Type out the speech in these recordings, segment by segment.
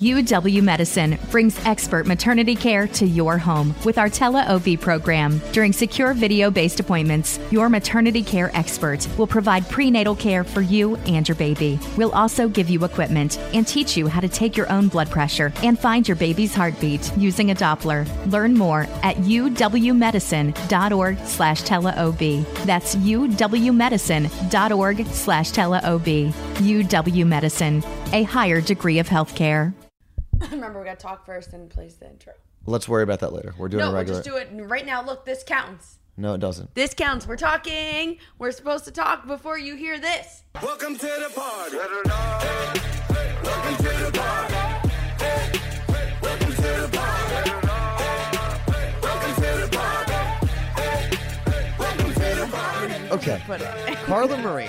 UW Medicine brings expert maternity care to your home with our Tele OB program. During secure video based appointments, your maternity care expert will provide prenatal care for you and your baby. We'll also give you equipment and teach you how to take your own blood pressure and find your baby's heartbeat using a Doppler. Learn more at uwmedicine.org slash teleob. That's uwmedicine.org slash teleob. UW Medicine, a higher degree of healthcare. Remember, we got to talk first and place the intro. Let's worry about that later. We're doing No, a we'll regular. just do it right now. Look, this counts. no, it doesn't. This counts. We're talking. We're supposed to talk before you hear this. Welcome to the party. Welcome to the party. Welcome to the party. Welcome to the party. Welcome to the party. Okay. Put it. Carla Marie.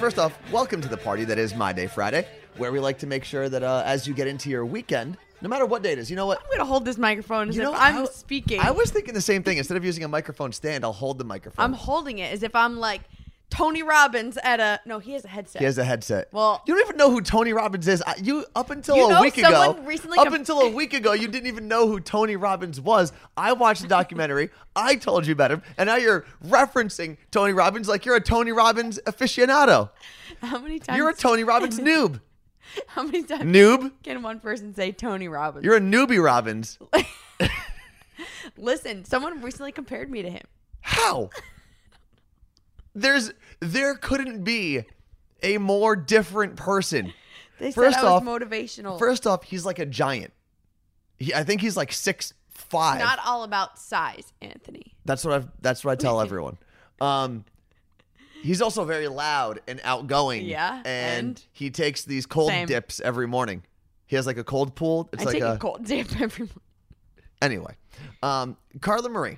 First off, welcome to the party that is My Day Friday, where we like to make sure that uh, as you get into your weekend, no matter what day it is, you know what? I'm gonna hold this microphone as You if know, I'm I- speaking. I was thinking the same thing. Instead of using a microphone stand, I'll hold the microphone. I'm holding it as if I'm like Tony Robbins at a. No, he has a headset. he has a headset. Well- you don't even know who Tony Robbins is. I, you up until You a know, week ago, recently up com- until a week ago, you didn't even know who Tony Robbins was. I watched the documentary. I told you about him, and now you're referencing Tony Robbins like you're a Tony Robbins aficionado. How many times? You're a Tony Robbins noob. How many times Noob. can one person say Tony Robbins? You're a newbie Robbins. Listen, someone recently compared me to him. How? There's there couldn't be a more different person. They First said I was off- motivational. First off, he's like a giant. He, I think he's like six five. Not all about size, Anthony. That's what I've. That's what I tell everyone. Um, he's also very loud and outgoing. Yeah, and, and? he takes these cold Same. dips every morning. He has like a cold pool. It's I like take a, a cold dip every morning. anyway. Um, Carla Marie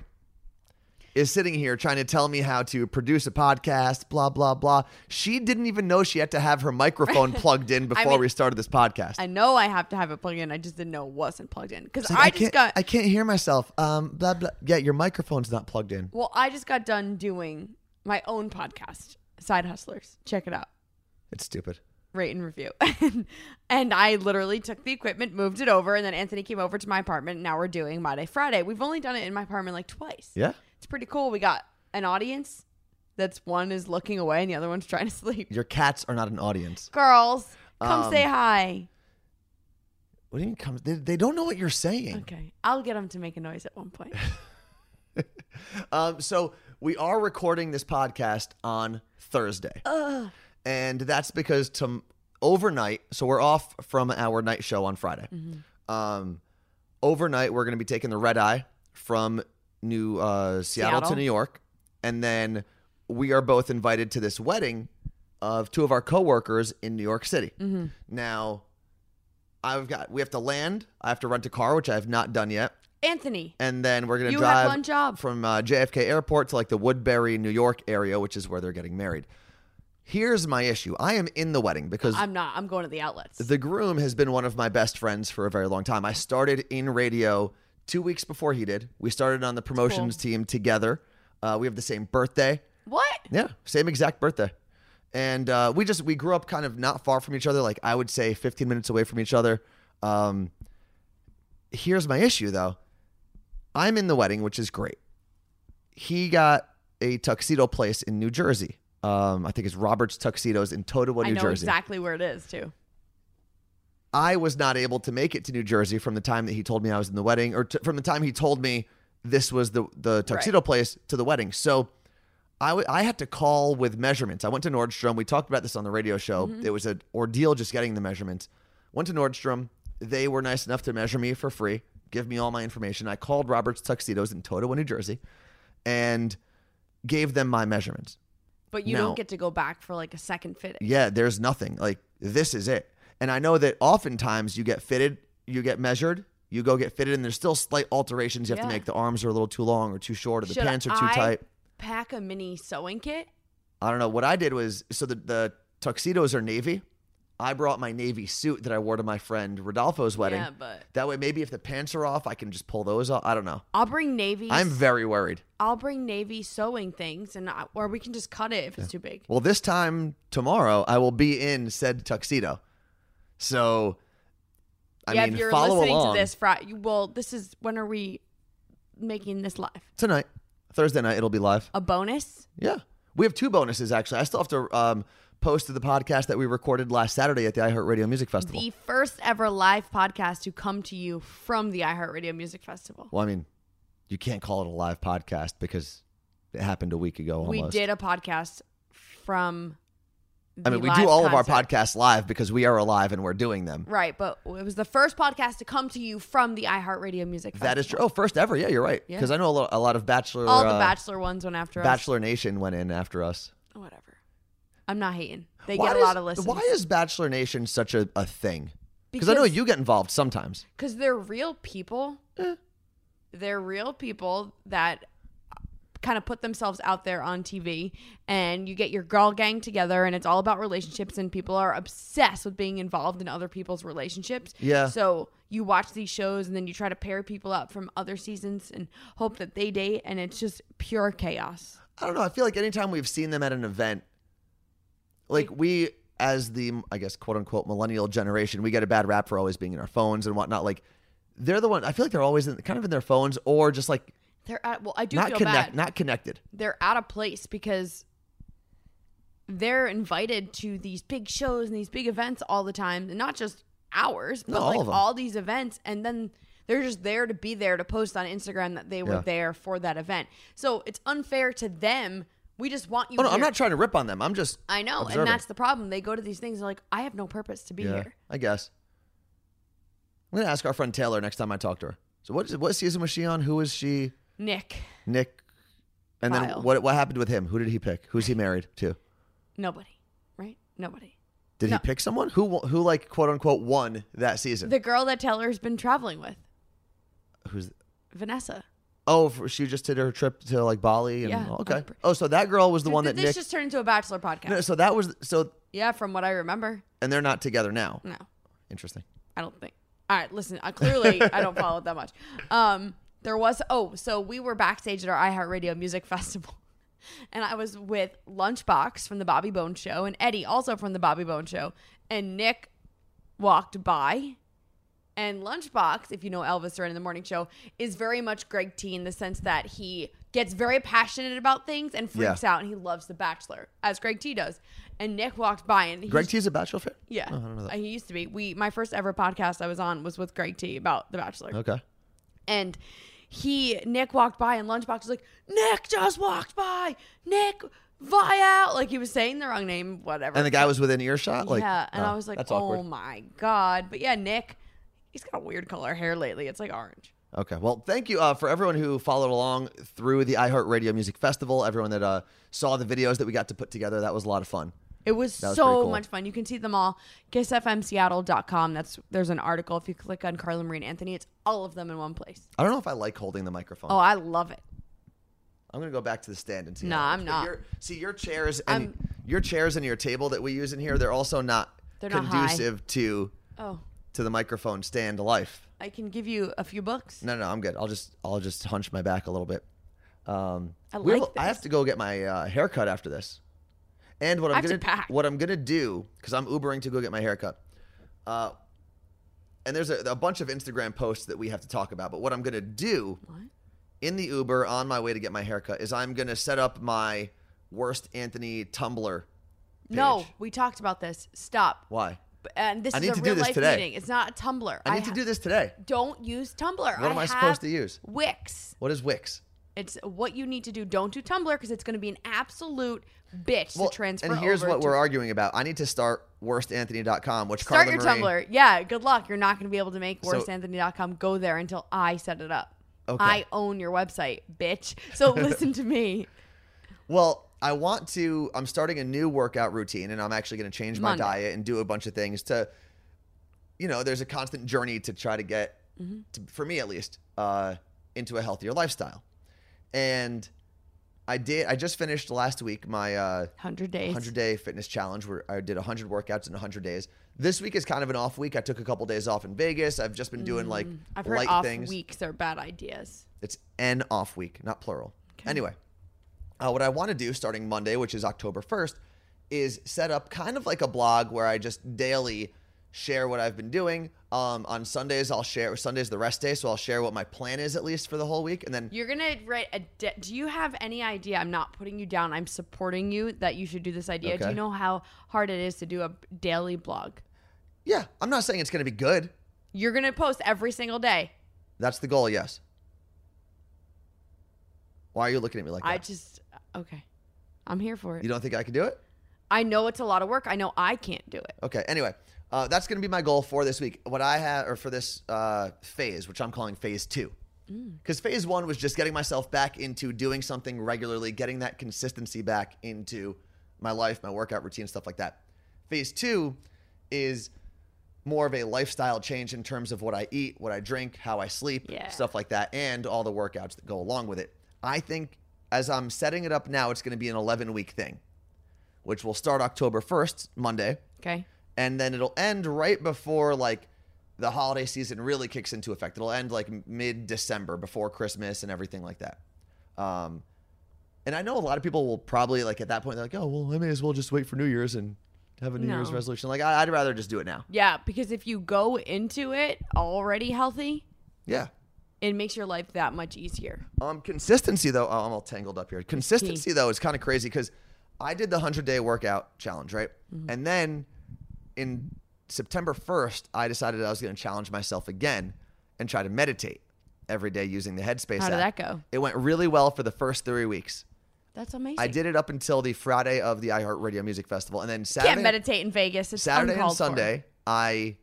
is sitting here trying to tell me how to produce a podcast. Blah blah blah. She didn't even know she had to have her microphone plugged in before mean, we started this podcast. I know I have to have it plugged in. I just didn't know it wasn't plugged in because like, I, can't, just got. I can't hear myself. Um, blah blah. Yeah, your microphone's not plugged in. well, I just got done doing my own podcast, Side Hustlers. Check it out. It's stupid. rate and review. and I literally took the equipment, moved it over, and then Anthony came over to my apartment. And now we're doing Monday Friday. We've only done it in my apartment like twice. Yeah. It's pretty cool. We got an audience that's one is looking away and the other one's trying to sleep. Your cats are not an audience. Girls, come Um, say hi. What do you mean? Come? They, they don't know what you're saying. Okay. I'll get them to make a noise at one point. Um, so we are recording this podcast on Thursday, and that's because to overnight. So we're off from our night show on Friday. Mm-hmm. Um, overnight, we're going to be taking the red eye from New uh, Seattle, to New York, and then we are both invited to this wedding of two of our coworkers in New York City. Mm-hmm. Now, I've got we have to land. I have to rent a car, which I have not done yet. Anthony, and then we're gonna You drive have one job. from uh, JFK Airport to like the Woodbury, New York area, which is where they're getting married. Here's my issue: I am in the wedding because I'm not. I'm going to the outlets. the groom has been one of my best friends for a very long time. I started in radio two weeks before he did. We started on the promotions team together. Uh, we have the same birthday. what? Yeah, same exact birthday. And uh, we just we grew up kind of not far from each other. Like I would say, 15 minutes away from each other. Um, here's my issue though. I'm in the wedding, which is great. He got a tuxedo place in New Jersey. Um, I think it's Robert's Tuxedos in Totowa, I New know Jersey. exactly where it is too. I was not able to make it to New Jersey from the time that he told me I was in the wedding, or t- from the time he told me this was the the tuxedo place to the wedding. So I, w- I had to call with measurements. I went to Nordstrom. We talked about this on the radio show. Mm-hmm. It was an ordeal just getting the measurements. Went to Nordstrom. They were nice enough to measure me for free, give me all my information. I called Robert's Tuxedos in Totowa, New Jersey, and gave them my measurements. But you No. don't get to go back for like a second fitting. Yeah, there's nothing. Like this is it. And I know that oftentimes you get fitted, you get measured, you go get fitted, and there's still slight alterations you have Yeah. to make. The arms are a little too long or too short, or the Should pants are too I tight. Pack a mini sewing kit. I don't know. What I did was so the, the tuxedos are navy. I brought my navy suit that I wore to my friend Rodolfo's wedding. Yeah, but- that way maybe if the pants are off, I can just pull those off. I don't know. I'll bring navy. I'm very worried. I'll bring navy sewing things, and I, or we can just cut it if it's too big. Well, this time tomorrow, I will be in said tuxedo. So I yeah, mean, if you're follow listening along to this Friday, well, this is when are we making this live? tonight, Thursday night. It'll be live. A bonus? Yeah, we have two bonuses actually. I still have to um, post to the podcast that we recorded last Saturday at the iHeartRadio Music Festival. The first ever live podcast to come to you from the iHeartRadio Music Festival. well, I mean, you can't call it a live podcast because it happened a week ago. Almost. We did a podcast from. I mean, we do all of our podcasts live because we are alive and we're doing them. Right, but it was the first podcast to come to you from the iHeartRadio Music Festival. That is true. Oh, first ever. Yeah, you're right. Yeah. Because I know a lot, a lot of Bachelor. All the uh, Bachelor ones went after us. Bachelor Nation went in after us. Whatever. I'm not hating. They Why get a does- lot of listens. Why is Bachelor Nation such a, a thing? Because I know you get involved sometimes. Because they're real people. Eh. They're real people that kind of put themselves out there on TV, and you get your girl gang together, and it's all about relationships, and people are obsessed with being involved in other people's relationships. Yeah. So you watch these shows, and then you try to pair people up from other seasons and hope that they date, and it's just pure chaos. I don't know. I feel like anytime we've seen them at an event, like we, as the, I guess, quote unquote, millennial generation, we get a bad rap for always being in our phones and whatnot. Like, they're the one, I feel like they're always in, kind of in their phones or just like They're at, well, I do not feel connect, bad. not connected. they're out of place because they're invited to these big shows and these big events all the time, and not just ours, but No, all like all these events, and then they're just there to be there to post on Instagram that they were Yeah. there for that event. So it's unfair to them. We just want you. Oh, no, I'm not trying to rip on them. I'm just, I know, observing. and that's the problem. They go to these things and they're like, I have no purpose to be yeah, here. I guess. I'm to ask our friend Taylor next time I talk to her. So, what, is, what season was she on? Who was she? Nick, Nick. And then what, what happened with him? Who did he pick? Who's he married to? nobody, right? Nobody. Did No. he pick someone who who like quote unquote won that season? The girl that Taylor's been traveling with, Who's Vanessa. oh for, she just did her trip to like Bali and Yeah, okay. Oh, so that girl was the Th- one th- that this Nick. just turned into a bachelor podcast. no, so that was so yeah, from what I remember. and they're not together now. No. Interesting. I don't think. All right, listen. Uh, clearly, I don't follow it that much. Um, there was oh, so we were backstage at our iHeartRadio Music Festival, and I was with Lunchbox from the Bobby Bones Show and Eddie also from the Bobby Bones Show, and Nick walked by. And Lunchbox, if you know Elvis Duran the morning show, is very much Greg T in the sense that he gets very passionate about things and freaks Yeah. out, and he loves The Bachelor, as Greg T does. And Nick walked by, and Greg T is a Bachelor fan. yeah, Oh, I don't know that. Uh, he used to be. We my first ever podcast I was on was with Greg T about The Bachelor, Okay. and he Nick walked by and Lunchbox was like, Nick just walked by, Nick Viall like he was saying the wrong name, whatever. And the guy was within earshot. Like yeah, and oh, I was like, that's oh awkward. my god, but yeah, Nick, he's got a weird color hair lately. It's like orange. Okay. Well, thank you uh, for everyone who followed along through the iHeartRadio Music Festival. Everyone that uh, saw the videos that we got to put together. That was a lot of fun. It was, was so cool. much fun. You can see them all. KissFMSeattle.com. That's there's an article. If you click on Carla Marie and Anthony, it's all of them in one place. I don't know if I like holding the microphone. Oh, I love it. I'm gonna go back to the stand and see. No, I'm not. Your, see your chairs and I'm- your chairs and your table that we use in here. They're also not They're not conducive to Oh, to the microphone stand life. I can give you a few books. No, no, I'm good. I'll just I'll just hunch my back a little bit. Um, I we have- I have to go get my uh, haircut after this. And what I I'm gonna pack. what I'm gonna do because I'm Ubering to go get my haircut. Uh, and there's a, a bunch of Instagram posts that we have to talk about. But what I'm gonna do in the Uber on my way to get my haircut is I'm gonna set up my worst Anthony Tumblr. Page. No, we talked about this. Stop. Why? And this I is a to real life today. meeting. It's not a Tumblr. I need to ha- do this today. Don't use Tumblr. What am I supposed to use? Wix. What is Wix? It's what you need to do. Don't do Tumblr because it's going to be an absolute bitch to transfer. and here's what we're arguing about. I need to start worstanthony.com, which Start Carla your Marie, Tumblr. Yeah, good luck. You're not going to be able to make So- worstanthony.com go there until I set it up. Okay. I own your website, bitch. So listen to me. Well, I want to. I'm starting a new workout routine, and I'm actually going to change my Monday. diet and do a bunch of things to, you know, there's a constant journey to try to get, Mm-hmm. to, for me at least, uh, into a healthier lifestyle. And I did. I just finished last week my uh, 100 days. 100 day fitness challenge where I did 100 workouts in 100 days. This week is kind of an off week. I took a couple days off in Vegas. I've just been doing like Mm, I've heard light off things. weeks are bad ideas. It's an off week, not plural. Anyway, uh, what I want to do starting Monday, which is October 1st, is set up kind of like a blog where I just daily share what I've been doing. Um, on Sundays, I'll share. Sundays the rest day, so I'll share what my plan is at least for the whole week, and then You're gonna write a. De- do you have any idea? I'm not putting you down. I'm supporting you that you should do this idea. Do you know how hard it is to do a daily blog? yeah, I'm not saying it's going to be good. You're gonna post every single day. That's the goal. Yes. Why are you looking at me like that? I just okay. I'm here for it. you don't think I can do it? I know it's a lot of work. I know I can't do it. Okay. Anyway, uh, that's going to be my goal for this week. What I have, or for this uh, phase, which I'm calling phase two. Because phase one was just getting myself back into doing something regularly, getting that consistency back into my life, my workout routine, stuff like that. Phase two is more of a lifestyle change in terms of what I eat, what I drink, how I sleep, Yeah. stuff like that, and all the workouts that go along with it. I think as I'm setting it up now, it's going to be an 11 week thing, which will start October 1st, Monday Okay. And then it'll end right before like the holiday season really kicks into effect. It'll end like mid December before Christmas and everything like that. Um, and I know a lot of people will probably like at that point they're like, oh well, I may as well just wait for New Year's and have a New Year's resolution. Like I, I'd rather just do it now. Yeah, because if you go into it already healthy, Yeah. it makes your life that much easier. Um, consistency though, oh, I'm all tangled up here. Consistency though is kind of crazy because I did the hundred day workout challenge, right? Mm-hmm. And then in September 1st, I decided I was going to challenge myself again and try to meditate every day using the Headspace How did app. that go? It went really well for the first three weeks. That's amazing. I did it up until the Friday of the iHeartRadio Music Festival, and then Saturday, Can't meditate in Vegas. It's Saturday and uncalled for. Sunday, I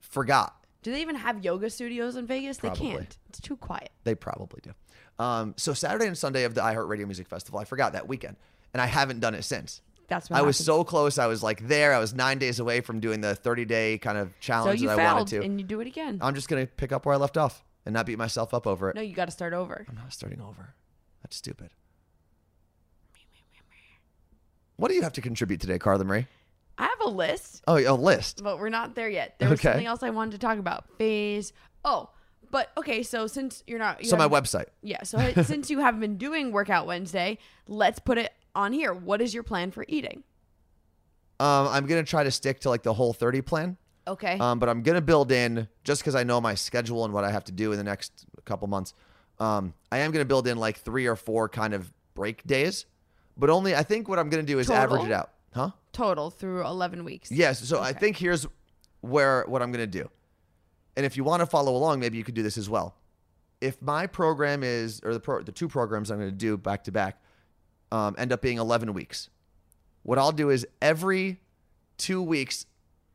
forgot. Do they even have yoga studios in Vegas? They can't. It's too quiet. They probably do. Um, so Saturday and Sunday of the iHeartRadio Music Festival, I forgot that weekend, and I haven't done it since. That's what I was happens. so close. I was like there. I was nine days away from doing the 30 day kind of challenge you that I wanted to. and you do it again. I'm just gonna pick up where I left off and not beat myself up over it. no, you got to start over. I'm not starting over. That's stupid. What do you have to contribute today, Carla Marie? I have a list, Oh, a list. but we're not there yet. There was Okay. something else I wanted to talk about. Phase. Oh, but okay. So since you're not, you So my website. Yeah. So since you haven't been doing Workout Wednesday, let's put it on here. What is your plan for eating? Um, I'm gonna try to stick to like the whole 30 plan. Okay. Um, but I'm gonna build in just because I know my schedule and what I have to do in the next couple months. Um, I am gonna build in like three or four kind of break days, but only I think what I'm gonna do is average it out, huh? Total through 11 weeks. Yes. So I think here's where what I'm to do. And if you want to follow along, maybe you could do this as well. If my program is, or the pro, the two programs I'm to do back to back, um, end up being 11 weeks, what I'll do is every two weeks,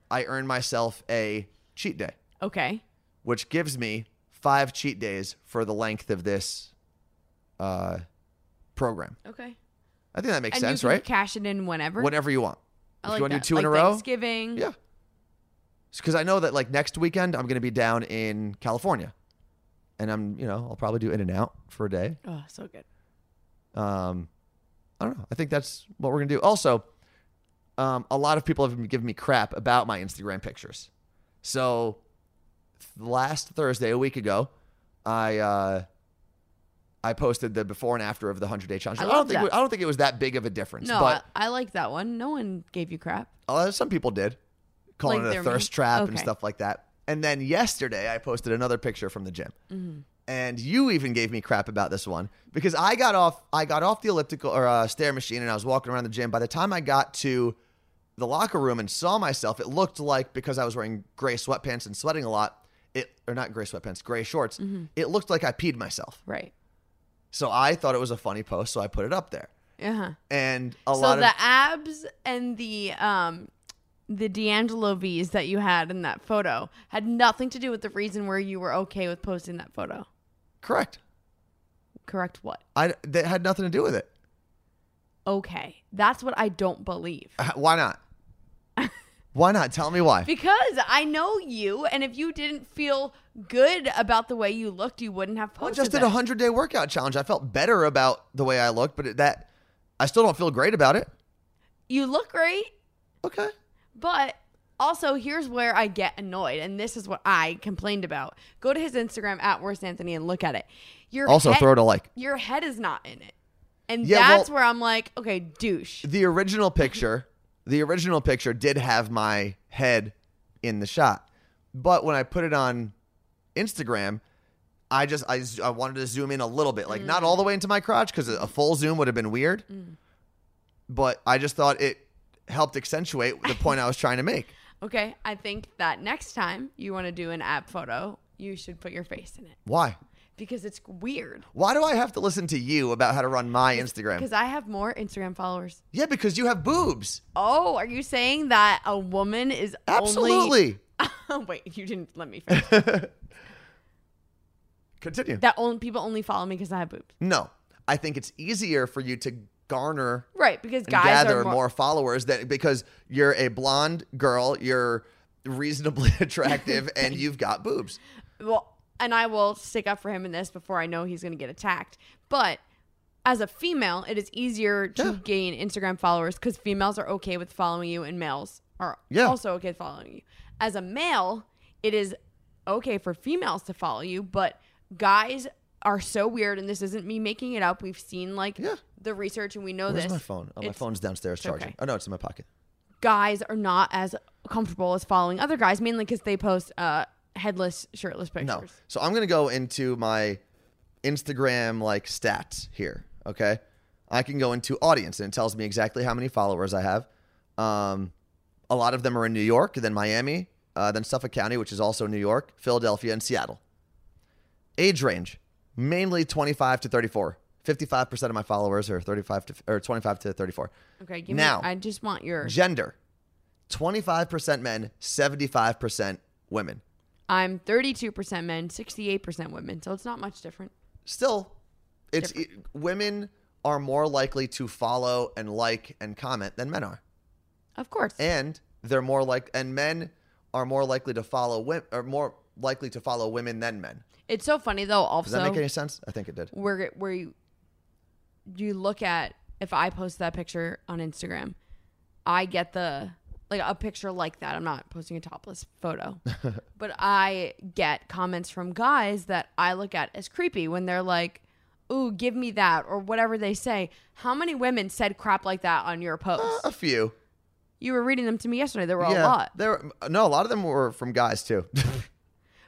I earn myself a cheat day, Okay. which gives me five cheat days for the length of this uh, program. Okay. I think that makes and sense, you can right? cash it in whenever. Whenever you want. I if like you want to do two like in a row, Thanksgiving. Yeah. Because I know that like next weekend I'm going to be down in California, and I'm you know I'll probably do In and Out for a day. Oh, so good. Um, I don't know. I think that's what we're going to do. Also, um, a lot of people have been giving me crap about my Instagram pictures. So last Thursday, a week ago, I uh, I posted the before and after of the hundred day challenge. I I, don't think that. I don't think it was that big of a difference, No, but I, I like that one. No one gave you crap. Uh, some people did, calling Like it a thirst mean? trap and stuff like that. And then yesterday, I posted another picture from the gym, Mm-hmm. And you even gave me crap about this one because I got off. I got off the elliptical or uh, stair machine, and I was walking around the gym. By the time I got to the locker room and saw myself, it looked like because I was wearing gray sweatpants and sweating a lot, it or not gray sweatpants, gray shorts. Mm-hmm. It looked like I peed myself. Right. So I thought it was a funny post, so I put it up there. Uh huh. And a lot So lot the of abs and the um the D'Angelo V's that you had in that photo had nothing to do with the reason where you were okay with posting that photo. Correct. Correct what? I that had nothing to do with it. Okay. That's what I don't believe. Uh, Why not? Why not? Tell me why. Because I know you, and if you didn't feel good about the way you looked, you wouldn't have posted. I just did a hundred day workout challenge. I felt better about the way I looked, but it, that I still don't feel great about it. You look great, Okay. but also here's where I get annoyed, and this is what I complained about. Go to his Instagram at worst Anthony and look at it. Your Also, head- throw it a like. Your head is not in it, and Yeah, that's well- where I'm like, okay, douche. The original picture, the original picture did have my head in the shot. But when I put it on Instagram, I just I wanted to zoom in a little bit, like not all the way into my crotch because a full zoom would have been weird. Mm. But I just thought it helped accentuate the point I was trying to make. Okay, I think that next time you want to do an app photo, you should put your face in it Why? because it's weird. Why do I have to listen to you about how to run my Instagram? Because I have more Instagram followers. Yeah, because you have boobs. Oh, are you saying that a woman is only? Absolutely. Wait, you didn't let me finish. Continue. that only people only follow me because I have boobs. no, I think it's easier for you to garner Right, because guys gather are more, more, followers than because you're a blonde girl, you're reasonably attractive, and you've got boobs. well, and I will stick up for him in this before I know he's going to get attacked. But as a female, it is easier to Yeah. gain Instagram followers because females are okay with following you, and males are Yeah. also okay with following you. As a male, it is okay for females to follow you, but guys are so weird, and this isn't me making it up. We've seen like Yeah. the research, and we know this. Where's this. my phone? Oh, my It's- phone's downstairs charging. okay. Oh no, it's in my pocket. guys are not as comfortable as following other guys, mainly because they post uh, headless, shirtless pictures. No. So I'm gonna go into my Instagram like stats here. Okay. I can go into audience and it tells me exactly how many followers I have. Um, a lot of them are in New York, then Miami, uh, then Suffolk County, which is also New York, Philadelphia, and Seattle. Age range, mainly 25 to 34. 55% of my followers are 35 to or 25 to 34. Okay, give Now- me. I just want your. Gender, 25% men, 75% women. I'm 32% men, 68% women, so it's not much different. still it's it, women are more likely to follow and like and comment than men are Of course. and they're more like and men are more likely to follow women or more likely to follow women than men it's so funny though. Also, does that make any sense i think it did where where you you look at if I post that picture on Instagram, I get the like a picture like that. I'm not posting a topless photo, but I get comments from guys that I look at as creepy when they're like, "Ooh, give me that," or whatever they say. How many women said crap like that on your uh, post? a few you were reading them to me yesterday. There were yeah a lot. there no a lot of them were from guys too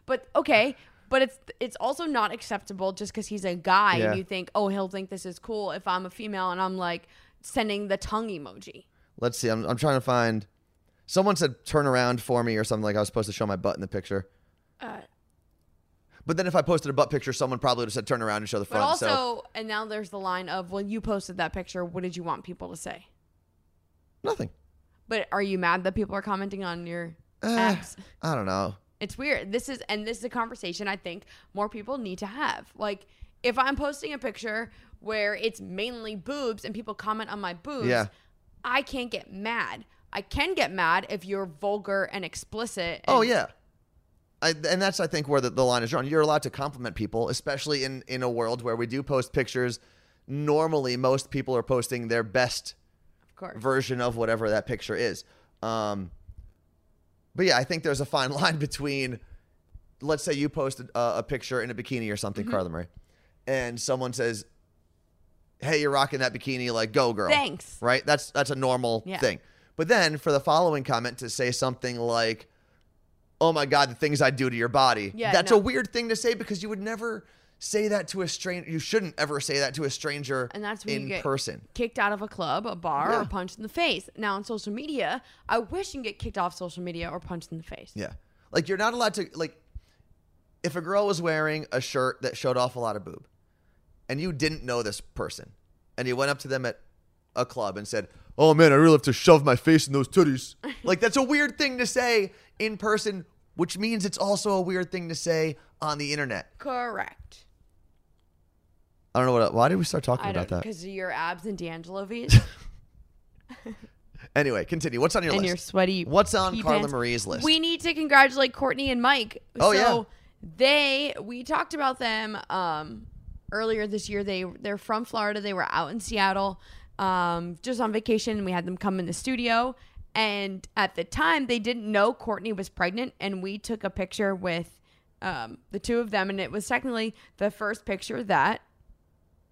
But okay, but it's it's also not acceptable just because he's a guy Yeah. and you think, oh, he'll think this is cool if I'm a female and I'm like sending the tongue emoji. let's see I'm, I'm trying to find someone said turn around for me or something like i was supposed to show my butt in the picture Uh, but then if i posted a butt picture someone probably would have said turn around and show the but front also, so and now there's the line of, well, you posted that picture. What did you want people to say? nothing But are you mad that people are commenting on your Eh, apps? i don't know It's weird. This is and this is a conversation I think more people need to have. Like if I'm posting a picture where it's mainly boobs and people comment on my boobs, Yeah. I can't get mad. I can get mad if you're vulgar and explicit. Oh yeah, I, and that's I think where the, the line is drawn. You're allowed to compliment people, especially in in a world where we do post pictures. Normally, most people are posting their best of course. version of whatever that picture is. Um, but yeah, I think there's a fine line between, let's say you posted a, a picture in a bikini or something, Mm-hmm. Carla Marie, and someone says, "Hey, you're rocking that bikini, like go girl." Thanks. Right? That's that's a normal Yeah. thing. But then for the following comment to say something like, "Oh my god, the things I do to your body." Yeah, that's no. a weird thing to say because you would never say that to a stranger. You shouldn't ever say that to a stranger And that's when in you get person. kicked out of a club, a bar, Yeah. or punched in the face. Now on social media, I wish you can get kicked off social media or punched in the face. Yeah. Like you're not allowed to like if a girl was wearing a shirt that showed off a lot of boob and you didn't know this person and you went up to them at a club and said, "Oh man, I really have to shove my face in those titties." like that's a weird thing to say in person, which means it's also a weird thing to say on the internet. Correct. I don't know what why did we start talking about that? because your abs and D'Angelo V's Anyway, continue. What's on your and list? your sweaty. What's on pee Carla pants. Marie's list? We need to congratulate Courtney and Mike. Oh, so yeah. they we talked about them um earlier this year. They they're from Florida. They were out in Seattle um just on vacation and we had them come in the studio and at the time they didn't know Courtney was pregnant and we took a picture with um the two of them and it was technically the first picture that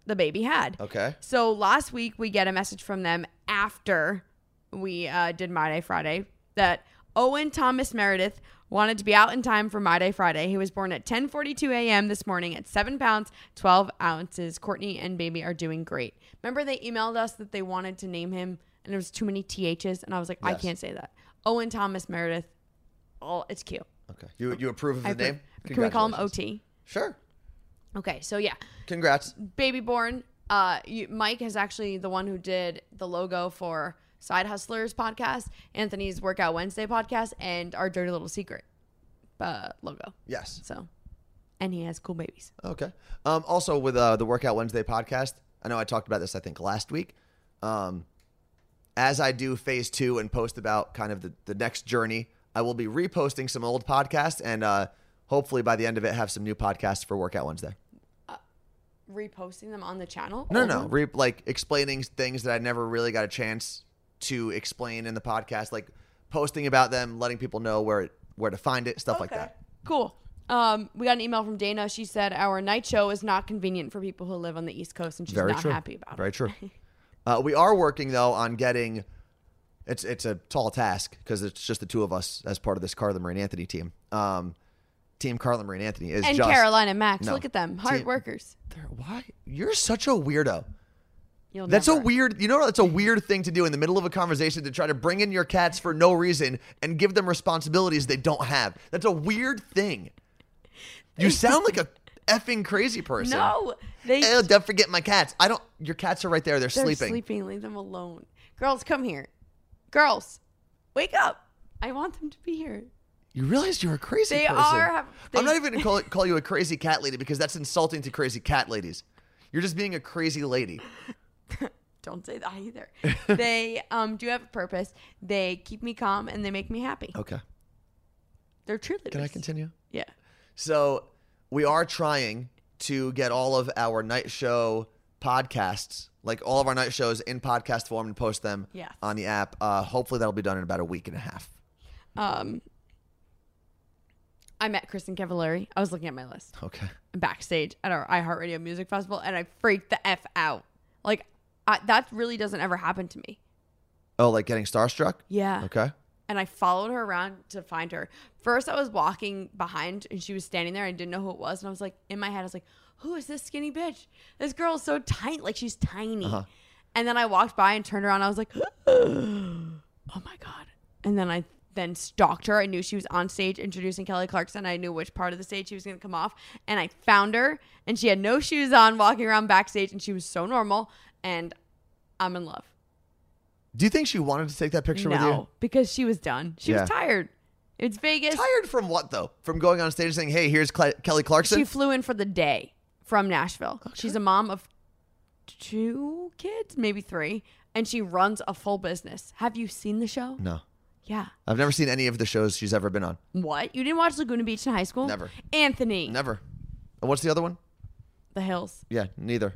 the baby had. okay. So last week we get a message from them after we uh, did My Day Friday that Owen Thomas Meredith wanted to be out in time for My Day Friday. He was born at 10:42 a.m. this morning at seven pounds 12 ounces. Courtney and baby are doing great. Remember they emailed us that they wanted to name him and there was too many ths and I was like, I can't say that. Owen Thomas Meredith. Oh, it's cute. Okay. You you approve of the I name? Can we call him OT? Sure. Okay, so yeah, Congrats. baby born. Uh, you, Mike is actually the one who did the logo for Side Hustlers podcast, Anthony's Workout Wednesday podcast, and our Dirty Little Secret uh, logo. Yes. So, and he has cool babies. Okay. Um, also, with uh, the Workout Wednesday podcast, I know I talked about this, I think, last week. Um, as I do phase two and post about kind of the, the next journey, I will be reposting some old podcasts and uh, hopefully by the end of it, have some new podcasts for Workout Wednesday. Reposting them on the channel. No, no, no. Re- like explaining things that I never really got a chance to explain in the podcast, like posting about them, letting people know where it, where to find it, stuff like that. Cool. Um, we got an email from Dana. She said our night show is not convenient for people who live on the East Coast, and she's Very not true. happy about Very it. Very true. Uh, we are working though on getting. It's it's a tall task because it's just the two of us as part of this Carla Marie and Anthony team. Um, team Carla Marie and Anthony is And just Caroline and Max, No. look at them, hard Team- workers. Why you're such a weirdo? You'll That's never. a weird. You know that's a weird thing to do in the middle of a conversation to try to bring in your cats for no reason and give them responsibilities they don't have. That's a weird thing. You sound like a effing crazy person. No, they Oh, don't forget my cats. I don't. Your cats are right there. They're, They're sleeping. sleeping. Leave them alone. Girls, come here. Girls, wake up. I want them to be here. You realize you're a crazy They person. are- have- I'm not even gonna call, call you a crazy cat lady because that's insulting to crazy cat ladies. You're just being a crazy lady. Don't say that either. they um do have a purpose. They keep me calm and they make me happy. Okay. They're cheerleaders. Can I continue? Yeah. So we are trying to get all of our night show podcasts, like all of our night shows, in podcast form and post them Yes. on the app. Uh, hopefully that'll be done in about a week and a half. Um, I met Kristin Cavallari. I was looking at my list Okay. backstage at our iHeartRadio Music Festival, and I freaked the f out. Like I, that really doesn't ever happen to me. Oh, like getting starstruck? Yeah. Okay. and I followed her around to find her. First, I was walking behind and she was standing there. I didn't know who it was. And I was like, in my head, I was like, who is this skinny bitch? This girl is so tiny. Like, she's tiny. Uh-huh. And then I walked by and turned around. I was like, oh my God. And then I then stalked her. I knew she was on stage introducing Kelly Clarkson. I knew which part of the stage she was going to come off. And I found her and she had no shoes on walking around backstage and she was so normal. And I'm in love. Do you think she wanted to take that picture with you? No, because she was done. She Yeah. was tired. It's Vegas. Tired from what though? From going on stage and saying, "Hey, here's Cle- Kelly Clarkson." She flew in for the day from Nashville. She's a mom of two kids, maybe three, and she runs a full business. Have you seen the show? no, Yeah. I've never seen any of the shows she's ever been on. What? You didn't watch Laguna Beach in high school? Never. Anthony. Never. And what's the other one? The Hills. Yeah, neither.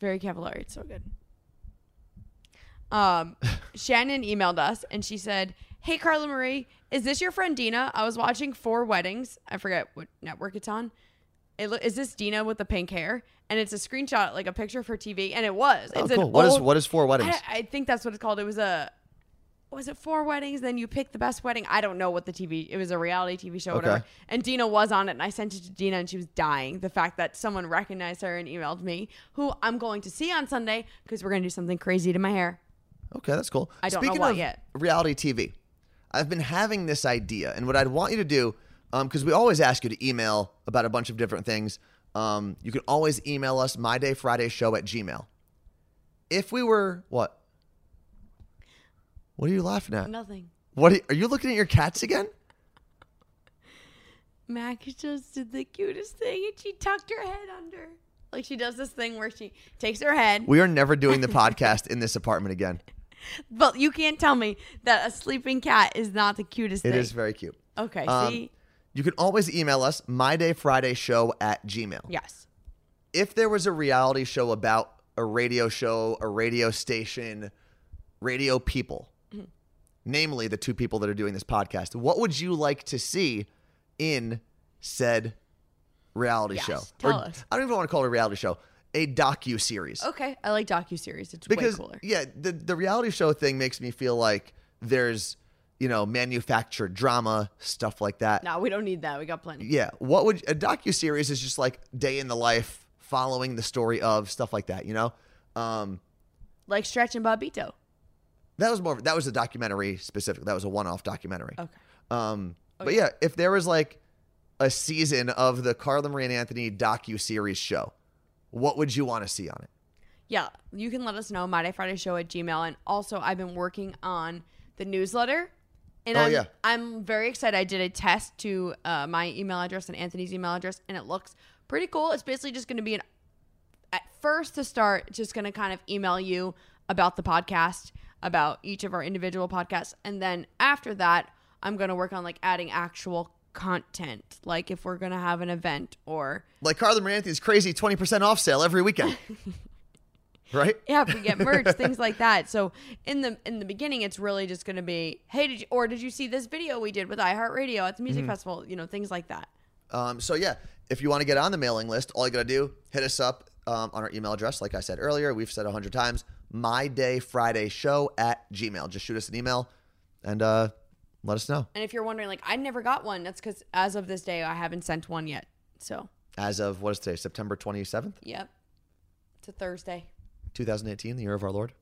Very Cavallari. It's so good. Um, Shannon emailed us and she said, Hey, Carla Marie, is this your friend Dina? I was watching Four Weddings. I forget what network it's on. It lo- is this Dina with the pink hair? And it's a screenshot, like a picture of her TV. And it was. Oh, It's cool. What is old- what is four weddings? I, I think that's what it's called. It was a. Was it four weddings? Then you pick the best wedding. I don't know what the TV. It was a reality TV show, whatever. And Dina was on it, and I sent it to Dina, and she was dying. The fact that someone recognized her and emailed me, who I'm going to see on Sunday because we're going to do something crazy to my hair. Okay, that's cool. I don't know Speaking what of yet. reality TV, I've been having this idea, and what I'd want you to do, because we always ask you to email about a bunch of different things. Um, you can always email us my day Friday show at Gmail. If we were what? What are you laughing at? Nothing. What are, are you looking at your cats again? Mac just did the cutest thing, and she tucked her head under. Like she does this thing where she takes her head, We are never doing the podcast in this apartment again. but you can't tell me that a sleeping cat is not the cutest It thing. is very cute. Okay, Um, see? You can always email us my day Friday show at Gmail. Yes. if there was a reality show about a radio show, a radio station, radio people. Namely the two people that are doing this podcast, what would you like to see in said reality Yes, show? tell Or- us. I don't even want to call it a reality show, a docu series. Okay, I like docu series. It's Because way cooler. yeah, the the reality show thing makes me feel like there's you know, manufactured drama, stuff like that. No, we don't need that. We got plenty. Yeah. What would a docu series is just like day in the life, following the story of stuff like that. You know, um, Like Stretch and Bobbito. That was more. That was a documentary specific. That was a one-off documentary. Okay. Um, but yeah, if there was like a season of the Carla Marie and Anthony docu series show, what would you want to see on it? Yeah, you can let us know, My Day Friday Show at Gmail. And also, I've been working on the newsletter. And Oh, I'm, yeah. I'm very excited. I did a test to uh, my email address and Anthony's email address, and it looks pretty cool. It's basically just going to be an, at first to start, just going to kind of email you about the podcast, about each of our individual podcasts. And then after that, I'm going to work on like adding actual content, like if we're going to have an event or Like Carla and crazy twenty percent off sale every weekend, right? yeah, if we get merch, things like that. So in the in the beginning, it's really just going to be, hey, did you or did you see this video we did with iHeartRadio at the Mm-hmm. music festival? You know, things like that. Um, so yeah, if you want to get on the mailing list, all you gotta do hit us up um, on our email address. Like I said earlier, we've said a hundred times. My Day Friday Show at Gmail. Just shoot us an email and uh, let us know. And if you're wondering, like, I never got one, that's because as of this day, I haven't sent one yet. So, As of what is today? September twenty seventh, yep, it's a Thursday. two thousand eighteen, the year of our Lord.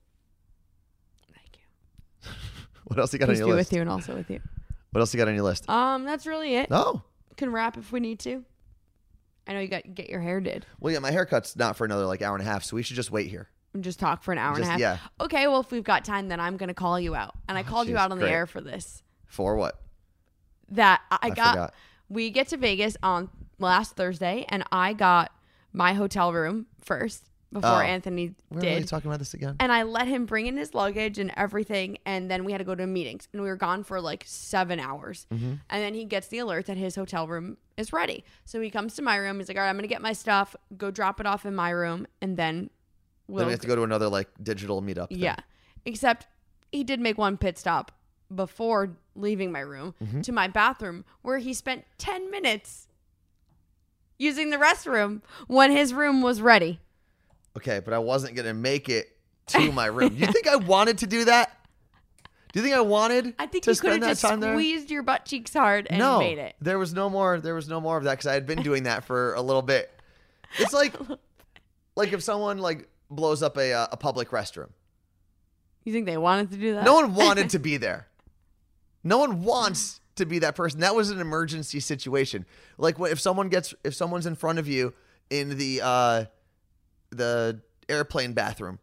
Thank you. What else you got Peace on be your with list? you and also with you. What else you got on your list? Um, that's really it. Oh, Can wrap if we need to. I know you got get your hair did. well, yeah, my haircut's not for another like hour and a half, so we should just wait here. And just talk for an hour Just- and a half. yeah. Okay, well, if we've got time, then I'm going to call you out. And I called you out on the air for this. For what? That I, I got, forgot. we get to Vegas on last Thursday, and I got my hotel room first before Oh. Anthony We're did. talking about this again. and I let him bring in his luggage and everything, and then we had to go to meetings, and we were gone for like seven hours. Mm-hmm. And then he gets the alert that his hotel room is ready, so he comes to my room. He's like, "All right, I'm gonna get my stuff, go drop it off in my room, and then we'll then we have to go to another like digital meetup. thing. yeah. Except he did make one pit stop before leaving my room Mm-hmm. to my bathroom where he spent 10 minutes using the restroom when his room was ready. Okay, but I wasn't gonna make it to my room. Do You think I wanted to do that? Do you think I wanted I think to you could have just there? squeezed your butt cheeks hard and no, made it. there was no more. There was no more of that because I had been doing that for a little bit. It's like, like if someone like blows up a uh, a public restroom. You think they wanted to do that? No one wanted to be there. No one wants to be that person. That was an emergency situation. Like if someone gets if someone's in front of you in the uh the airplane bathroom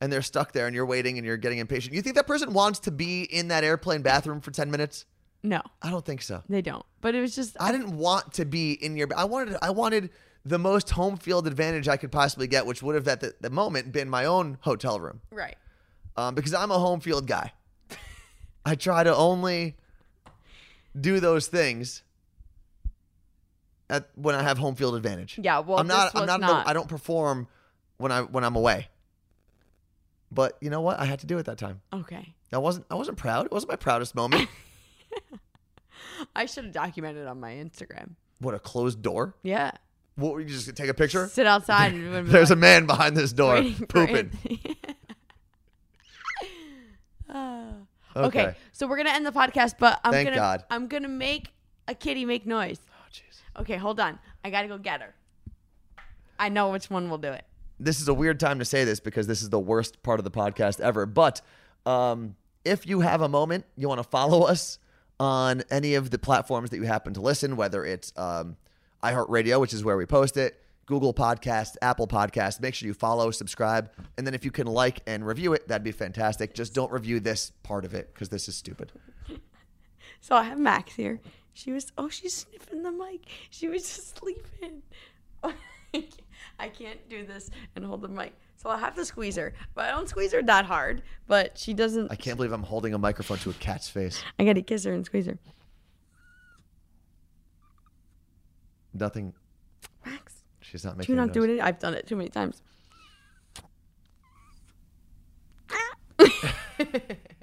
and they're stuck there and you're waiting and you're getting impatient. You think that person wants to be in that airplane bathroom for 10 minutes? No, I don't think so. they don't. But it was just I didn't want to be in your I wanted I wanted the most home field advantage I could possibly get, which would have at the, the moment been my own hotel room right. um, because I'm a home field guy. I try to only do those things at when I have home field advantage. Yeah, well, I'm not. this I'm not. not. I don't perform when I when I'm away. But you know what? I had to do it that time. Okay. I wasn't. I wasn't proud. It wasn't my proudest moment. I should have documented on my Instagram. what a closed door. Yeah. What? were you just gonna take a picture? Sit outside and it would've been There's like, a man behind this door pooping. Ah. okay. so we're gonna end the podcast, but I'm Thank gonna God. I'm gonna make a kitty make noise. Oh, jeez. Okay, hold on. I gotta go get her. I know which one will do it. this is a weird time to say this because this is the worst part of the podcast ever. But um, if you have a moment, you want to follow us on any of the platforms that you happen to listen, whether it's um, iHeartRadio, which is where we post it, Google Podcast, Apple Podcast. Make sure you follow, subscribe, and then if you can like and review it, that'd be fantastic. Just don't review this part of it because this is stupid. So I have Max here. She was oh she's sniffing the mic. She was just sleeping. I can't do this and hold the mic. So I have to squeeze her. But I don't squeeze her that hard. But she doesn't I can't believe I'm holding a microphone to a cat's face. I gotta kiss her and squeeze her. Nothing. Max. She's not making. you a not do noise. it? I've done it too many times.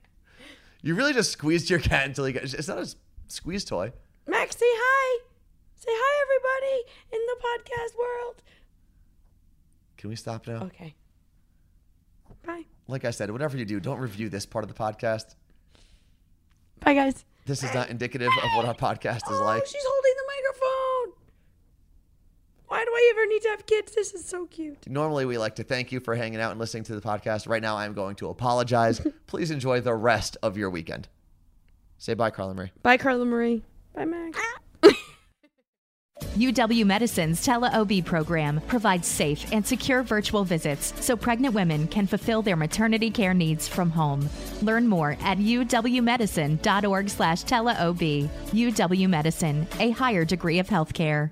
You really just squeezed your cat until he got. It's not a squeeze toy. Max, say hi. Say hi, everybody in the podcast world. Can we stop now? Okay. Bye. like I said, whatever you do, don't review this part of the podcast. Bye, guys. This is not indicative of what our podcast is oh, like. Oh, she's holding. Why do I ever need to have kids? This is so cute. Normally, we like to thank you for hanging out and listening to the podcast. Right now, I'm going to apologize. Please enjoy the rest of your weekend. Say bye, Carla Marie. Bye, Carla Marie. Bye, Max. UW Medicine's tele-OB program provides safe and secure virtual visits so pregnant women can fulfill their maternity care needs from home. Learn more at uwmedicine.org slash tele-OB. UW Medicine, a higher degree of healthcare.